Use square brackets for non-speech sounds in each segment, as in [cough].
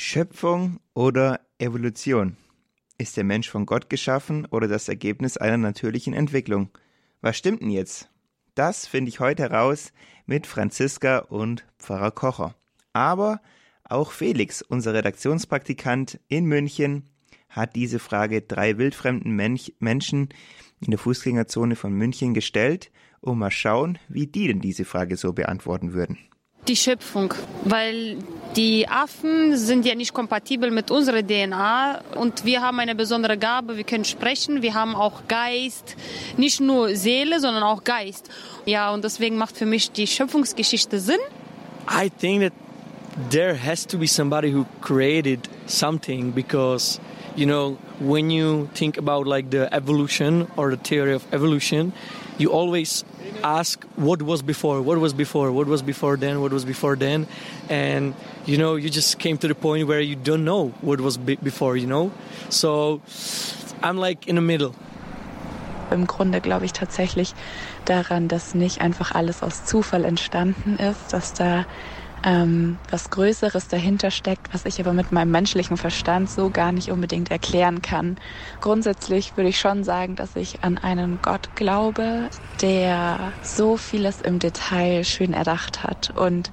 Schöpfung oder Evolution? Ist der Mensch von Gott geschaffen oder das Ergebnis einer natürlichen Entwicklung? Was stimmt denn jetzt? Das finde ich heute heraus mit Franziska und Pfarrer Kocher. Aber auch Felix, unser Redaktionspraktikant in München, hat diese Frage drei wildfremden Mensch Menschen in der Fußgängerzone von München gestellt und mal schauen, wie die denn diese Frage so beantworten würden. Die Schöpfung, weil die Affen sind ja nicht kompatibel mit unserer DNA und wir haben eine besondere Gabe, wir können sprechen, wir haben auch Geist, nicht nur Seele, sondern auch Geist. Ja, und deswegen macht für mich die Schöpfungsgeschichte Sinn. I think that there has to be somebody who created something because you know when you think about like the evolution or the theory of evolution you always ask what was before, what was before, what was before then, what was before then, and you know you just came to the point where you don't know what was before, you know. So I'm like in the middle. Im Grunde glaube ich tatsächlich daran, dass nicht einfach alles aus Zufall entstanden ist, dass da ähm, was Größeres dahinter steckt, was ich aber mit meinem menschlichen Verstand so gar nicht unbedingt erklären kann. Grundsätzlich würde ich schon sagen, dass ich an einen Gott glaube, der so vieles im Detail schön erdacht hat. Und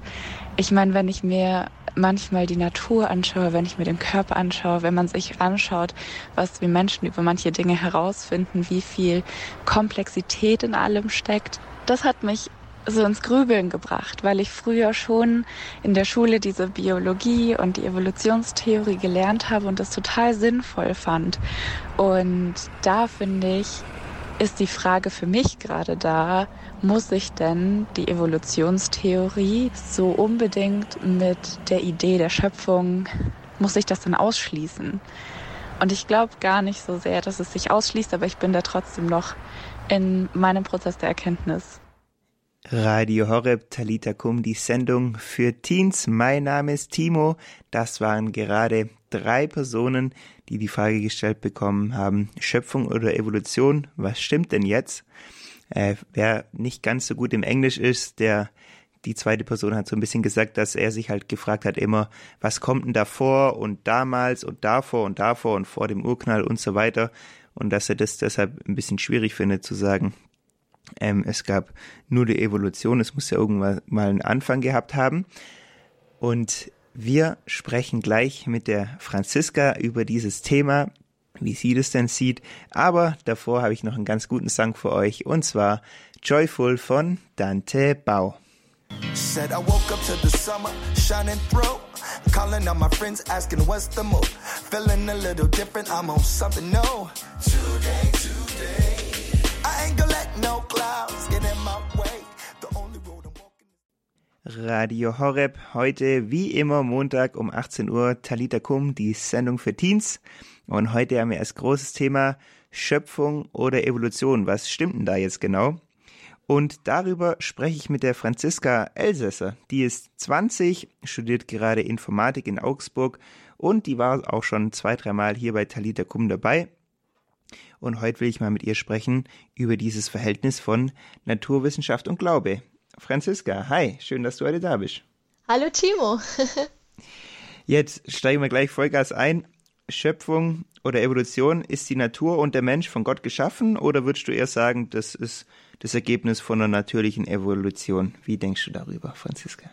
ich meine, wenn ich mir manchmal die Natur anschaue, wenn ich mir den Körper anschaue, wenn man sich anschaut, was wir Menschen über manche Dinge herausfinden, wie viel Komplexität in allem steckt, das hat mich so ins Grübeln gebracht, weil ich früher schon in der Schule diese Biologie und die Evolutionstheorie gelernt habe und das total sinnvoll fand. Und da finde ich, ist die Frage für mich gerade da, muss ich denn die Evolutionstheorie so unbedingt mit der Idee der Schöpfung, muss ich das dann ausschließen? Und ich glaube gar nicht so sehr, dass es sich ausschließt, aber ich bin da trotzdem noch in meinem Prozess der Erkenntnis. Radio Horeb Talita Kum, die Sendung für Teens. Mein Name ist Timo. Das waren gerade drei Personen, die die Frage gestellt bekommen haben, Schöpfung oder Evolution, was stimmt denn jetzt? Äh, wer nicht ganz so gut im Englisch ist, der die zweite Person hat so ein bisschen gesagt, dass er sich halt gefragt hat immer, was kommt denn davor und damals und davor und davor und vor dem Urknall und so weiter und dass er das deshalb ein bisschen schwierig findet zu sagen, ähm, es gab nur die Evolution, es muss ja irgendwann mal einen Anfang gehabt haben. Und wir sprechen gleich mit der Franziska über dieses Thema, wie sie das denn sieht. Aber davor habe ich noch einen ganz guten Song für euch und zwar Joyful von Dante Bau. Said I woke up to the summer shining through. Calling on my friends asking what's the move. Feeling a little different, I'm on something new. Today, today. Radio Horeb, heute wie immer Montag um 18 Uhr, Talita Kum, die Sendung für Teens. Und heute haben wir als großes Thema Schöpfung oder Evolution. Was stimmt denn da jetzt genau? Und darüber spreche ich mit der Franziska Elsässer. Die ist 20, studiert gerade Informatik in Augsburg und die war auch schon zwei, dreimal hier bei Talita Kum dabei und heute will ich mal mit ihr sprechen über dieses Verhältnis von Naturwissenschaft und Glaube. Franziska, hi, schön, dass du heute da bist. Hallo Timo. [laughs] Jetzt steigen wir gleich Vollgas ein. Schöpfung oder Evolution, ist die Natur und der Mensch von Gott geschaffen oder würdest du eher sagen, das ist das Ergebnis von einer natürlichen Evolution? Wie denkst du darüber, Franziska?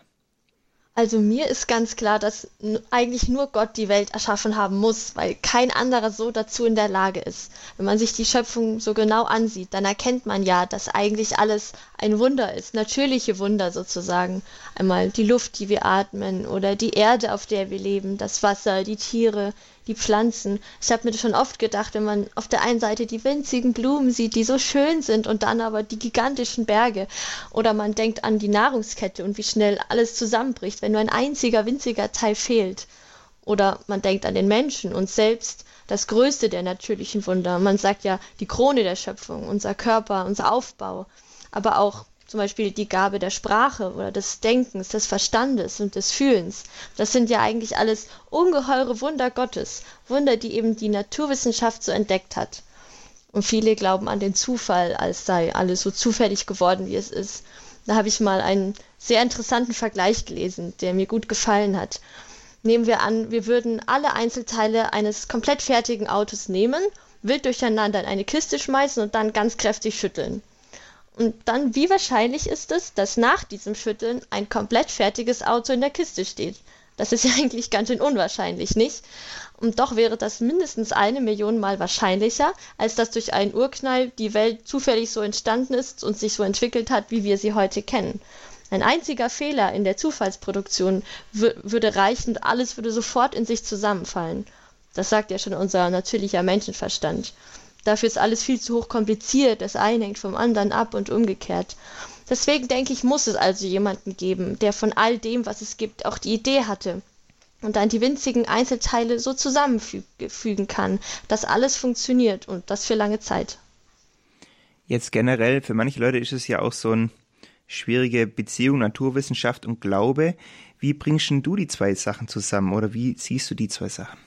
Also mir ist ganz klar, dass eigentlich nur Gott die Welt erschaffen haben muss, weil kein anderer so dazu in der Lage ist. Wenn man sich die Schöpfung so genau ansieht, dann erkennt man ja, dass eigentlich alles ein Wunder ist, natürliche Wunder sozusagen. Einmal die Luft, die wir atmen oder die Erde, auf der wir leben, das Wasser, die Tiere, die Pflanzen. Ich habe mir schon oft gedacht, wenn man auf der einen Seite die winzigen Blumen sieht, die so schön sind und dann aber die gigantischen Berge. Oder man denkt an die Nahrungskette und wie schnell alles zusammenbricht, wenn nur ein einziger winziger Teil fehlt. Oder man denkt an den Menschen, uns selbst, das größte der natürlichen Wunder. Man sagt ja die Krone der Schöpfung, unser Körper, unser Aufbau. Aber auch zum Beispiel die Gabe der Sprache oder des Denkens, des Verstandes und des Fühlens. Das sind ja eigentlich alles ungeheure Wunder Gottes, Wunder, die eben die Naturwissenschaft so entdeckt hat. Und viele glauben an den Zufall, als sei alles so zufällig geworden, wie es ist. Da habe ich mal einen sehr interessanten Vergleich gelesen, der mir gut gefallen hat. Nehmen wir an, wir würden alle Einzelteile eines komplett fertigen Autos nehmen, wild durcheinander in eine Kiste schmeißen und dann ganz kräftig schütteln. Und dann, wie wahrscheinlich ist es, dass nach diesem Schütteln ein komplett fertiges Auto in der Kiste steht? Das ist [laughs] ja eigentlich ganz schön unwahrscheinlich, nicht? Und doch wäre das mindestens eine Million Mal wahrscheinlicher, als dass durch einen Urknall die Welt zufällig so entstanden ist und sich so entwickelt hat, wie wir sie heute kennen. Ein einziger Fehler in der Zufallsproduktion würde reichen, alles würde sofort in sich zusammenfallen. Das sagt ja schon unser natürlicher Menschenverstand. Dafür ist alles viel zu hoch kompliziert, das eine hängt vom anderen ab und umgekehrt. Deswegen denke ich, muss es also jemanden geben, der von all dem, was es gibt, auch die Idee hatte und dann die winzigen Einzelteile so zusammenfügen kann, dass alles funktioniert und das für lange Zeit. Jetzt generell, für manche Leute ist es ja auch so eine schwierige Beziehung, Naturwissenschaft und Glaube. Wie bringst du die zwei Sachen zusammen oder wie siehst du die zwei Sachen?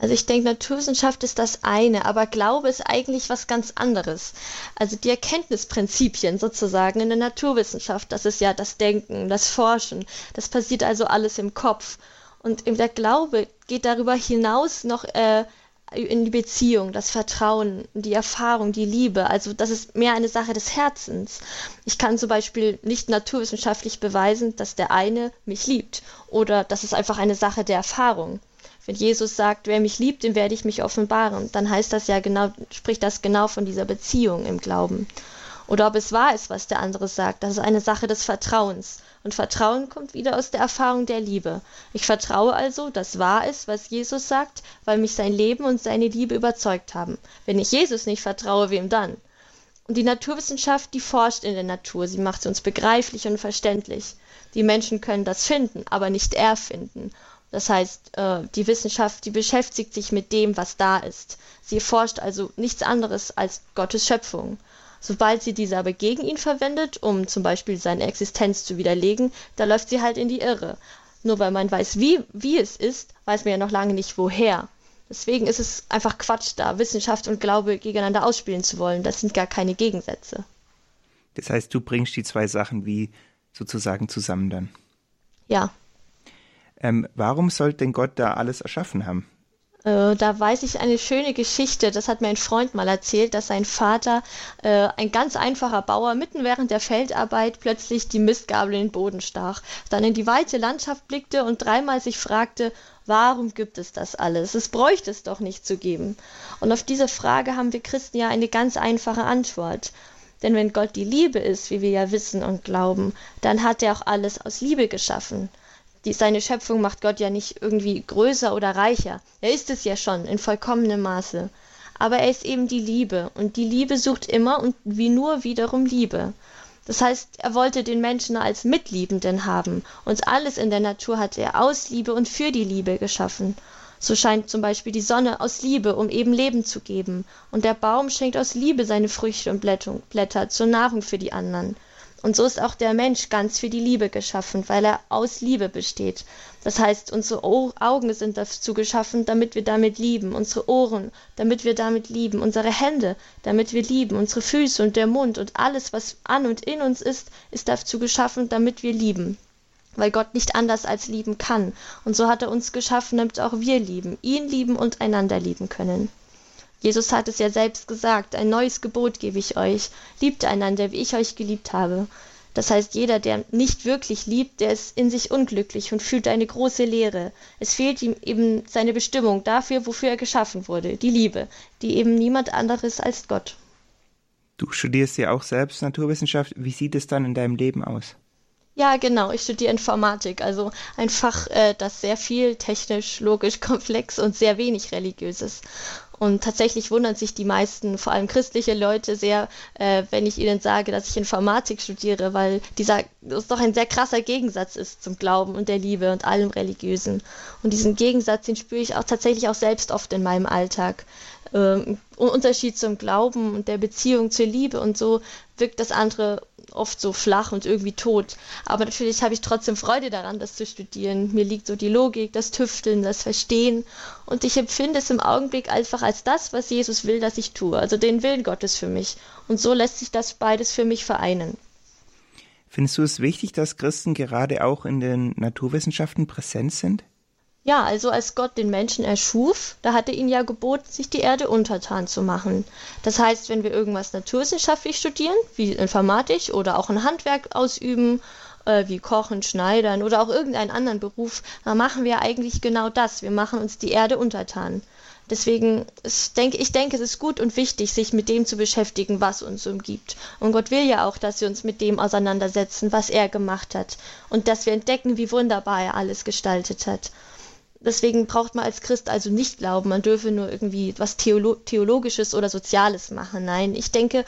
Also ich denke, Naturwissenschaft ist das eine, aber Glaube ist eigentlich was ganz anderes. Also die Erkenntnisprinzipien sozusagen in der Naturwissenschaft, das ist ja das Denken, das Forschen, das passiert also alles im Kopf. Und der Glaube geht darüber hinaus noch äh, in die Beziehung, das Vertrauen, die Erfahrung, die Liebe. Also das ist mehr eine Sache des Herzens. Ich kann zum Beispiel nicht naturwissenschaftlich beweisen, dass der eine mich liebt oder das ist einfach eine Sache der Erfahrung. Wenn Jesus sagt, wer mich liebt, dem werde ich mich offenbaren, dann heißt das ja genau, spricht das genau von dieser Beziehung im Glauben. Oder ob es wahr ist, was der andere sagt, das ist eine Sache des Vertrauens. Und Vertrauen kommt wieder aus der Erfahrung der Liebe. Ich vertraue also, dass wahr ist, was Jesus sagt, weil mich sein Leben und seine Liebe überzeugt haben. Wenn ich Jesus nicht vertraue, wem dann? Und die Naturwissenschaft, die forscht in der Natur, sie macht sie uns begreiflich und verständlich. Die Menschen können das finden, aber nicht erfinden. Das heißt, äh, die Wissenschaft, die beschäftigt sich mit dem, was da ist. Sie forscht also nichts anderes als Gottes Schöpfung. Sobald sie diese aber gegen ihn verwendet, um zum Beispiel seine Existenz zu widerlegen, da läuft sie halt in die Irre. Nur weil man weiß, wie, wie es ist, weiß man ja noch lange nicht woher. Deswegen ist es einfach Quatsch, da Wissenschaft und Glaube gegeneinander ausspielen zu wollen. Das sind gar keine Gegensätze. Das heißt, du bringst die zwei Sachen wie sozusagen zusammen dann. Ja. Ähm, warum sollte denn Gott da alles erschaffen haben? Äh, da weiß ich eine schöne Geschichte, das hat mir ein Freund mal erzählt, dass sein Vater, äh, ein ganz einfacher Bauer, mitten während der Feldarbeit plötzlich die Mistgabel in den Boden stach, dann in die weite Landschaft blickte und dreimal sich fragte, warum gibt es das alles? Es bräuchte es doch nicht zu geben. Und auf diese Frage haben wir Christen ja eine ganz einfache Antwort. Denn wenn Gott die Liebe ist, wie wir ja wissen und glauben, dann hat er auch alles aus Liebe geschaffen die, seine Schöpfung macht Gott ja nicht irgendwie größer oder reicher. Er ist es ja schon in vollkommenem Maße. Aber er ist eben die Liebe und die Liebe sucht immer und wie nur wiederum Liebe. Das heißt, er wollte den Menschen als Mitliebenden haben und alles in der Natur hat er aus Liebe und für die Liebe geschaffen. So scheint zum Beispiel die Sonne aus Liebe, um eben Leben zu geben, und der Baum schenkt aus Liebe seine Früchte und Blätter zur Nahrung für die anderen. Und so ist auch der Mensch ganz für die Liebe geschaffen, weil er aus Liebe besteht. Das heißt, unsere Augen sind dazu geschaffen, damit wir damit lieben, unsere Ohren, damit wir damit lieben, unsere Hände, damit wir lieben, unsere Füße und der Mund und alles, was an und in uns ist, ist dazu geschaffen, damit wir lieben. Weil Gott nicht anders als lieben kann. Und so hat er uns geschaffen, damit auch wir lieben, ihn lieben und einander lieben können. Jesus hat es ja selbst gesagt, ein neues Gebot gebe ich euch, liebt einander, wie ich euch geliebt habe. Das heißt, jeder, der nicht wirklich liebt, der ist in sich unglücklich und fühlt eine große Leere. Es fehlt ihm eben seine Bestimmung dafür, wofür er geschaffen wurde, die Liebe, die eben niemand anderes als Gott. Du studierst ja auch selbst Naturwissenschaft. Wie sieht es dann in deinem Leben aus? Ja, genau. Ich studiere Informatik, also ein Fach, äh, das sehr viel technisch, logisch, [laughs] komplex und sehr wenig religiös ist. Und tatsächlich wundern sich die meisten, vor allem christliche Leute, sehr, äh, wenn ich ihnen sage, dass ich Informatik studiere, weil dieser das doch ein sehr krasser Gegensatz ist zum Glauben und der Liebe und allem Religiösen. Und diesen Gegensatz, den spüre ich auch tatsächlich auch selbst oft in meinem Alltag. Ähm, Unterschied zum Glauben und der Beziehung zur Liebe und so wirkt das andere oft so flach und irgendwie tot. Aber natürlich habe ich trotzdem Freude daran, das zu studieren. Mir liegt so die Logik, das Tüfteln, das Verstehen. Und ich empfinde es im Augenblick einfach als das, was Jesus will, dass ich tue. Also den Willen Gottes für mich. Und so lässt sich das beides für mich vereinen. Findest du es wichtig, dass Christen gerade auch in den Naturwissenschaften präsent sind? Ja, also als Gott den Menschen erschuf, da hat er ihn ja geboten, sich die Erde untertan zu machen. Das heißt, wenn wir irgendwas naturwissenschaftlich studieren, wie Informatik oder auch ein Handwerk ausüben, äh, wie Kochen, Schneidern oder auch irgendeinen anderen Beruf, dann machen wir eigentlich genau das. Wir machen uns die Erde untertan. Deswegen, ich denke, ich denke, es ist gut und wichtig, sich mit dem zu beschäftigen, was uns umgibt. Und Gott will ja auch, dass wir uns mit dem auseinandersetzen, was er gemacht hat. Und dass wir entdecken, wie wunderbar er alles gestaltet hat. Deswegen braucht man als Christ also nicht glauben, man dürfe nur irgendwie was Theolo Theologisches oder Soziales machen. Nein, ich denke,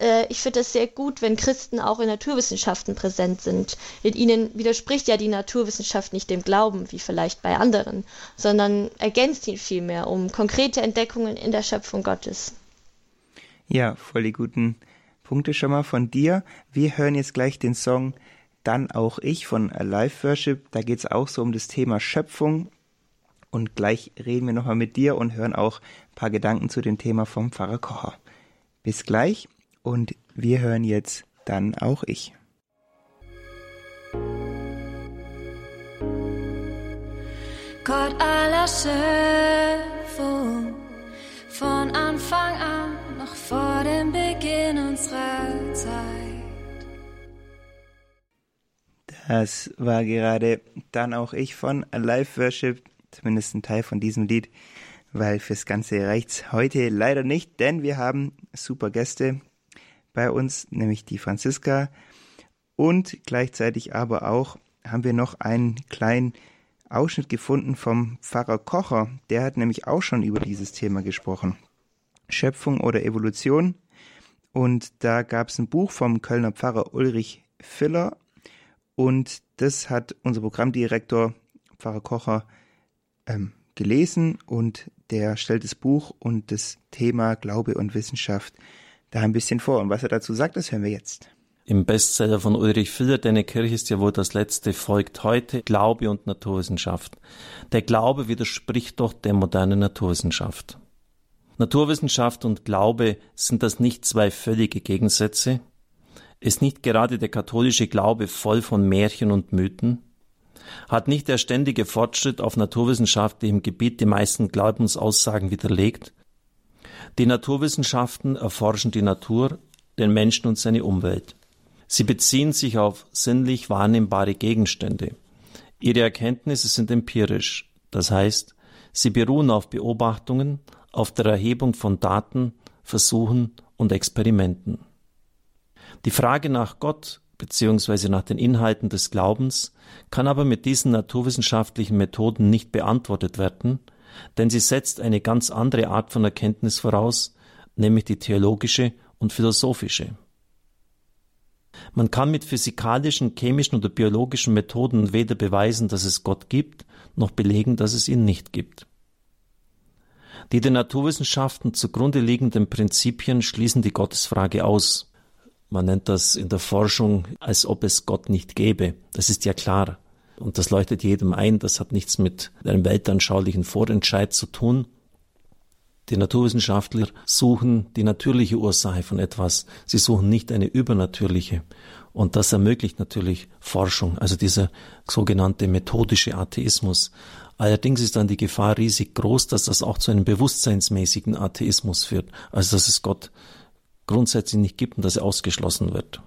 äh, ich finde es sehr gut, wenn Christen auch in Naturwissenschaften präsent sind. In ihnen widerspricht ja die Naturwissenschaft nicht dem Glauben, wie vielleicht bei anderen, sondern ergänzt ihn vielmehr um konkrete Entdeckungen in der Schöpfung Gottes. Ja, voll die guten Punkte schon mal von dir. Wir hören jetzt gleich den Song Dann auch ich von Alive Worship. Da geht es auch so um das Thema Schöpfung und gleich reden wir nochmal mit dir und hören auch ein paar Gedanken zu dem Thema vom Pfarrer Kocher. Bis gleich und wir hören jetzt dann auch ich. Gott aller Schöpfung, von Anfang an, noch vor dem Beginn unserer Zeit. Das war gerade dann auch ich von Live Worship zumindest ein Teil von diesem Lied, weil fürs Ganze reicht's heute leider nicht, denn wir haben super Gäste bei uns, nämlich die Franziska und gleichzeitig aber auch haben wir noch einen kleinen Ausschnitt gefunden vom Pfarrer Kocher, der hat nämlich auch schon über dieses Thema gesprochen. Schöpfung oder Evolution. Und da gab es ein Buch vom Kölner Pfarrer Ulrich Filler und das hat unser Programmdirektor Pfarrer Kocher ähm, gelesen und der stellt das Buch und das Thema Glaube und Wissenschaft da ein bisschen vor. Und was er dazu sagt, das hören wir jetzt. Im Bestseller von Ulrich Filler, Deine Kirche ist ja wohl das letzte, folgt heute Glaube und Naturwissenschaft. Der Glaube widerspricht doch der modernen Naturwissenschaft. Naturwissenschaft und Glaube sind das nicht zwei völlige Gegensätze? Ist nicht gerade der katholische Glaube voll von Märchen und Mythen? Hat nicht der ständige Fortschritt auf naturwissenschaftlichem Gebiet die meisten Glaubensaussagen widerlegt? Die Naturwissenschaften erforschen die Natur, den Menschen und seine Umwelt. Sie beziehen sich auf sinnlich wahrnehmbare Gegenstände. Ihre Erkenntnisse sind empirisch, das heißt, sie beruhen auf Beobachtungen, auf der Erhebung von Daten, Versuchen und Experimenten. Die Frage nach Gott bzw. nach den Inhalten des Glaubens kann aber mit diesen naturwissenschaftlichen Methoden nicht beantwortet werden, denn sie setzt eine ganz andere Art von Erkenntnis voraus, nämlich die theologische und philosophische. Man kann mit physikalischen, chemischen oder biologischen Methoden weder beweisen, dass es Gott gibt, noch belegen, dass es ihn nicht gibt. Die den Naturwissenschaften zugrunde liegenden Prinzipien schließen die Gottesfrage aus. Man nennt das in der Forschung, als ob es Gott nicht gäbe. Das ist ja klar. Und das leuchtet jedem ein. Das hat nichts mit einem weltanschaulichen Vorentscheid zu tun. Die Naturwissenschaftler suchen die natürliche Ursache von etwas. Sie suchen nicht eine übernatürliche. Und das ermöglicht natürlich Forschung, also dieser sogenannte methodische Atheismus. Allerdings ist dann die Gefahr riesig groß, dass das auch zu einem bewusstseinsmäßigen Atheismus führt, also dass es Gott grundsätzlich nicht gibt und dass er ausgeschlossen wird.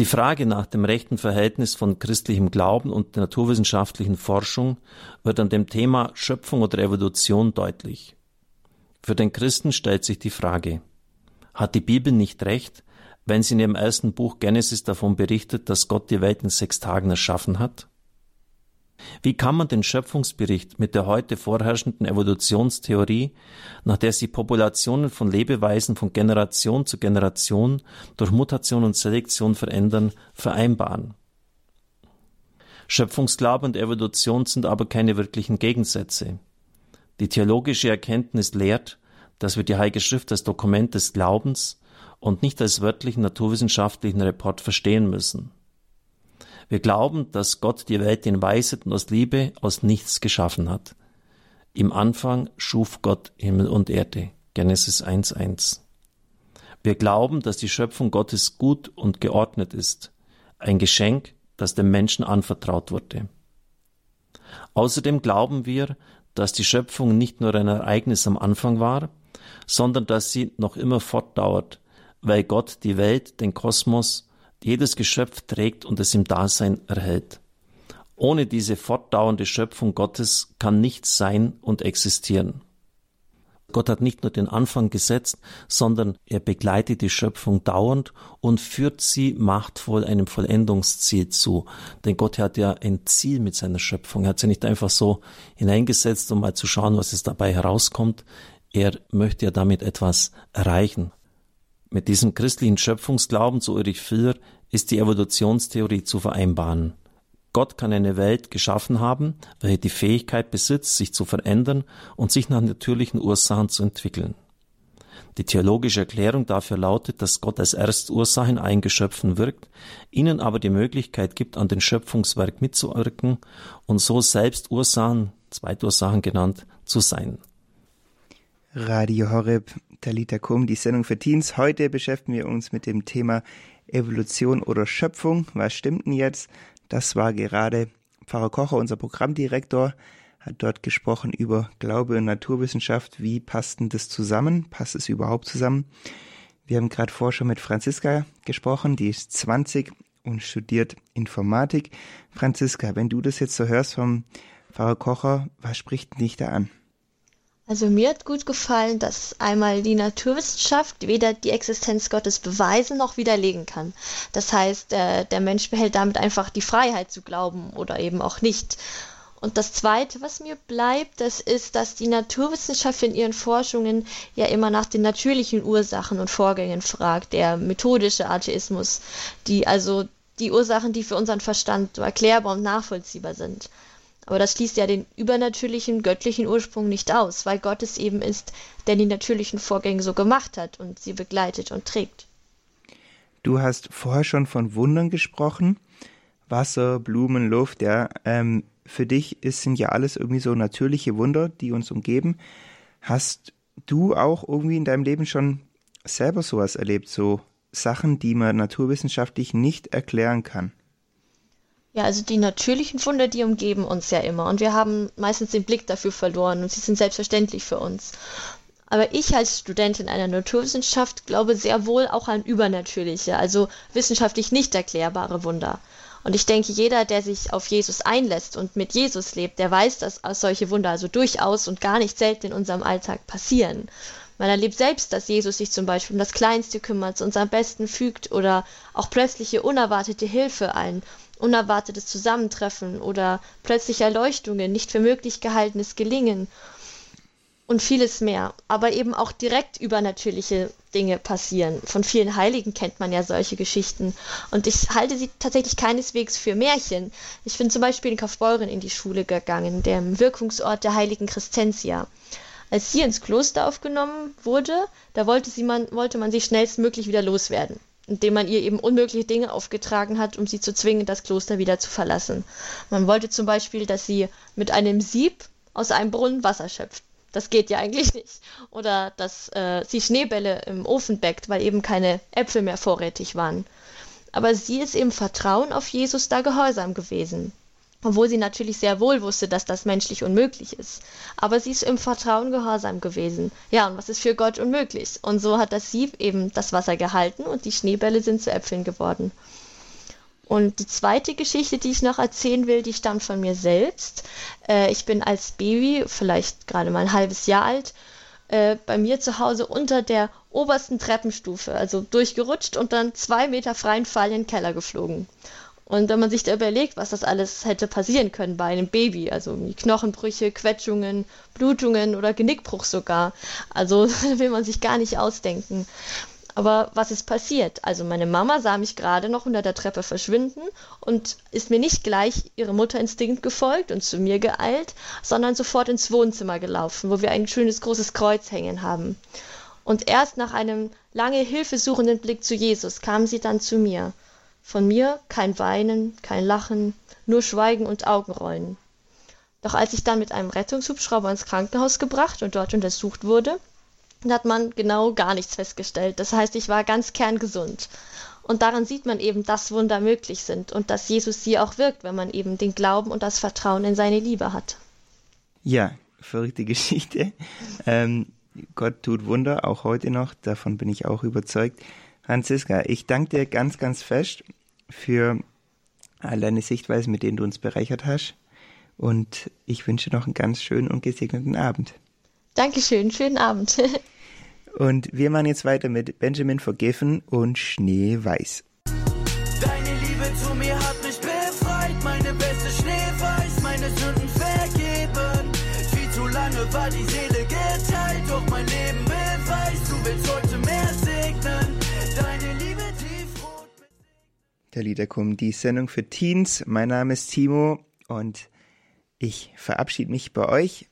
Die Frage nach dem rechten Verhältnis von christlichem Glauben und naturwissenschaftlichen Forschung wird an dem Thema Schöpfung oder Evolution deutlich. Für den Christen stellt sich die Frage, hat die Bibel nicht recht, wenn sie in ihrem ersten Buch Genesis davon berichtet, dass Gott die Welt in sechs Tagen erschaffen hat? Wie kann man den Schöpfungsbericht mit der heute vorherrschenden Evolutionstheorie, nach der sich Populationen von Lebeweisen von Generation zu Generation durch Mutation und Selektion verändern, vereinbaren? Schöpfungsglaube und Evolution sind aber keine wirklichen Gegensätze. Die theologische Erkenntnis lehrt, dass wir die Heilige Schrift als Dokument des Glaubens und nicht als wörtlichen naturwissenschaftlichen Report verstehen müssen. Wir glauben, dass Gott die Welt in Weisheit und aus Liebe aus nichts geschaffen hat. Im Anfang schuf Gott Himmel und Erde. Genesis 1.1. Wir glauben, dass die Schöpfung Gottes gut und geordnet ist. Ein Geschenk, das dem Menschen anvertraut wurde. Außerdem glauben wir, dass die Schöpfung nicht nur ein Ereignis am Anfang war, sondern dass sie noch immer fortdauert, weil Gott die Welt, den Kosmos, jedes Geschöpf trägt und es im Dasein erhält. Ohne diese fortdauernde Schöpfung Gottes kann nichts sein und existieren. Gott hat nicht nur den Anfang gesetzt, sondern er begleitet die Schöpfung dauernd und führt sie machtvoll einem Vollendungsziel zu. Denn Gott hat ja ein Ziel mit seiner Schöpfung. Er hat sie nicht einfach so hineingesetzt, um mal zu schauen, was es dabei herauskommt. Er möchte ja damit etwas erreichen. Mit diesem christlichen Schöpfungsglauben, so Ulrich Filler, ist die Evolutionstheorie zu vereinbaren. Gott kann eine Welt geschaffen haben, welche die Fähigkeit besitzt, sich zu verändern und sich nach natürlichen Ursachen zu entwickeln. Die theologische Erklärung dafür lautet, dass Gott als Erstursache in allen Geschöpfen wirkt, ihnen aber die Möglichkeit gibt, an den Schöpfungswerk mitzuwirken und so selbst Ursachen, Zweitursachen genannt, zu sein. Radio Horeb, Talita Kum, die Sendung für Teens. Heute beschäftigen wir uns mit dem Thema Evolution oder Schöpfung. Was stimmt denn jetzt? Das war gerade Pfarrer Kocher, unser Programmdirektor, hat dort gesprochen über Glaube und Naturwissenschaft. Wie passt denn das zusammen? Passt es überhaupt zusammen? Wir haben gerade vorher schon mit Franziska gesprochen, die ist 20 und studiert Informatik. Franziska, wenn du das jetzt so hörst vom Pfarrer Kocher, was spricht dich da an? Also mir hat gut gefallen, dass einmal die Naturwissenschaft weder die Existenz Gottes beweisen noch widerlegen kann. Das heißt, äh, der Mensch behält damit einfach die Freiheit zu glauben oder eben auch nicht. Und das Zweite, was mir bleibt, das ist, dass die Naturwissenschaft in ihren Forschungen ja immer nach den natürlichen Ursachen und Vorgängen fragt, der methodische Atheismus, die also die Ursachen, die für unseren Verstand so erklärbar und nachvollziehbar sind. Aber das schließt ja den übernatürlichen, göttlichen Ursprung nicht aus, weil Gott es eben ist, der die natürlichen Vorgänge so gemacht hat und sie begleitet und trägt. Du hast vorher schon von Wundern gesprochen. Wasser, Blumen, Luft, ja. Ähm, für dich ist, sind ja alles irgendwie so natürliche Wunder, die uns umgeben. Hast du auch irgendwie in deinem Leben schon selber sowas erlebt, so Sachen, die man naturwissenschaftlich nicht erklären kann? Ja, also die natürlichen Wunder, die umgeben uns ja immer und wir haben meistens den Blick dafür verloren und sie sind selbstverständlich für uns. Aber ich als Studentin einer Naturwissenschaft glaube sehr wohl auch an übernatürliche, also wissenschaftlich nicht erklärbare Wunder. Und ich denke, jeder, der sich auf Jesus einlässt und mit Jesus lebt, der weiß, dass solche Wunder also durchaus und gar nicht selten in unserem Alltag passieren. Man erlebt selbst, dass Jesus sich zum Beispiel um das Kleinste kümmert, uns am besten fügt oder auch plötzliche unerwartete Hilfe ein unerwartetes Zusammentreffen oder plötzliche Erleuchtungen, nicht für möglich gehaltenes Gelingen und vieles mehr. Aber eben auch direkt übernatürliche Dinge passieren. Von vielen Heiligen kennt man ja solche Geschichten. Und ich halte sie tatsächlich keineswegs für Märchen. Ich bin zum Beispiel in Kaufbeuren in die Schule gegangen, dem Wirkungsort der heiligen Christentia. Als sie ins Kloster aufgenommen wurde, da wollte, man, wollte man sie schnellstmöglich wieder loswerden indem man ihr eben unmögliche Dinge aufgetragen hat, um sie zu zwingen, das Kloster wieder zu verlassen. Man wollte zum Beispiel, dass sie mit einem Sieb aus einem Brunnen Wasser schöpft. Das geht ja eigentlich nicht. Oder dass äh, sie Schneebälle im Ofen bäckt, weil eben keine Äpfel mehr vorrätig waren. Aber sie ist im Vertrauen auf Jesus da gehorsam gewesen obwohl sie natürlich sehr wohl wusste, dass das menschlich unmöglich ist. Aber sie ist im Vertrauen gehorsam gewesen. Ja, und was ist für Gott unmöglich? Und so hat das Sieb eben das Wasser gehalten und die Schneebälle sind zu Äpfeln geworden. Und die zweite Geschichte, die ich noch erzählen will, die stammt von mir selbst. Äh, ich bin als Baby, vielleicht gerade mal ein halbes Jahr alt, äh, bei mir zu Hause unter der obersten Treppenstufe, also durchgerutscht und dann zwei Meter freien Fall in den Keller geflogen. Und wenn man sich da überlegt, was das alles hätte passieren können bei einem Baby, also Knochenbrüche, Quetschungen, Blutungen oder Genickbruch sogar, also [laughs] will man sich gar nicht ausdenken. Aber was ist passiert? Also meine Mama sah mich gerade noch unter der Treppe verschwinden und ist mir nicht gleich ihrem Mutterinstinkt gefolgt und zu mir geeilt, sondern sofort ins Wohnzimmer gelaufen, wo wir ein schönes großes Kreuz hängen haben. Und erst nach einem lange hilfesuchenden Blick zu Jesus kam sie dann zu mir. Von mir kein Weinen, kein Lachen, nur Schweigen und Augenrollen. Doch als ich dann mit einem Rettungshubschrauber ins Krankenhaus gebracht und dort untersucht wurde, hat man genau gar nichts festgestellt. Das heißt, ich war ganz kerngesund. Und daran sieht man eben, dass Wunder möglich sind und dass Jesus sie auch wirkt, wenn man eben den Glauben und das Vertrauen in seine Liebe hat. Ja, verrückte Geschichte. [laughs] Ähm, Gott tut Wunder, auch heute noch, davon bin ich auch überzeugt. Franziska, ich danke dir ganz, ganz fest für all deine Sichtweisen, mit denen du uns bereichert hast. Und ich wünsche noch einen ganz schönen und gesegneten Abend. Dankeschön, schönen Abend. [laughs] und wir machen jetzt weiter mit Benjamin Vergeffen und Schneeweiß. Deine Liebe zu mir hat mich befreit, meine beste Schneeweiß, meine Sünden vergeben. Viel zu lange war die Seele Der Liederkum, die Sendung für Teens. Mein Name ist Timo und ich verabschiede mich bei euch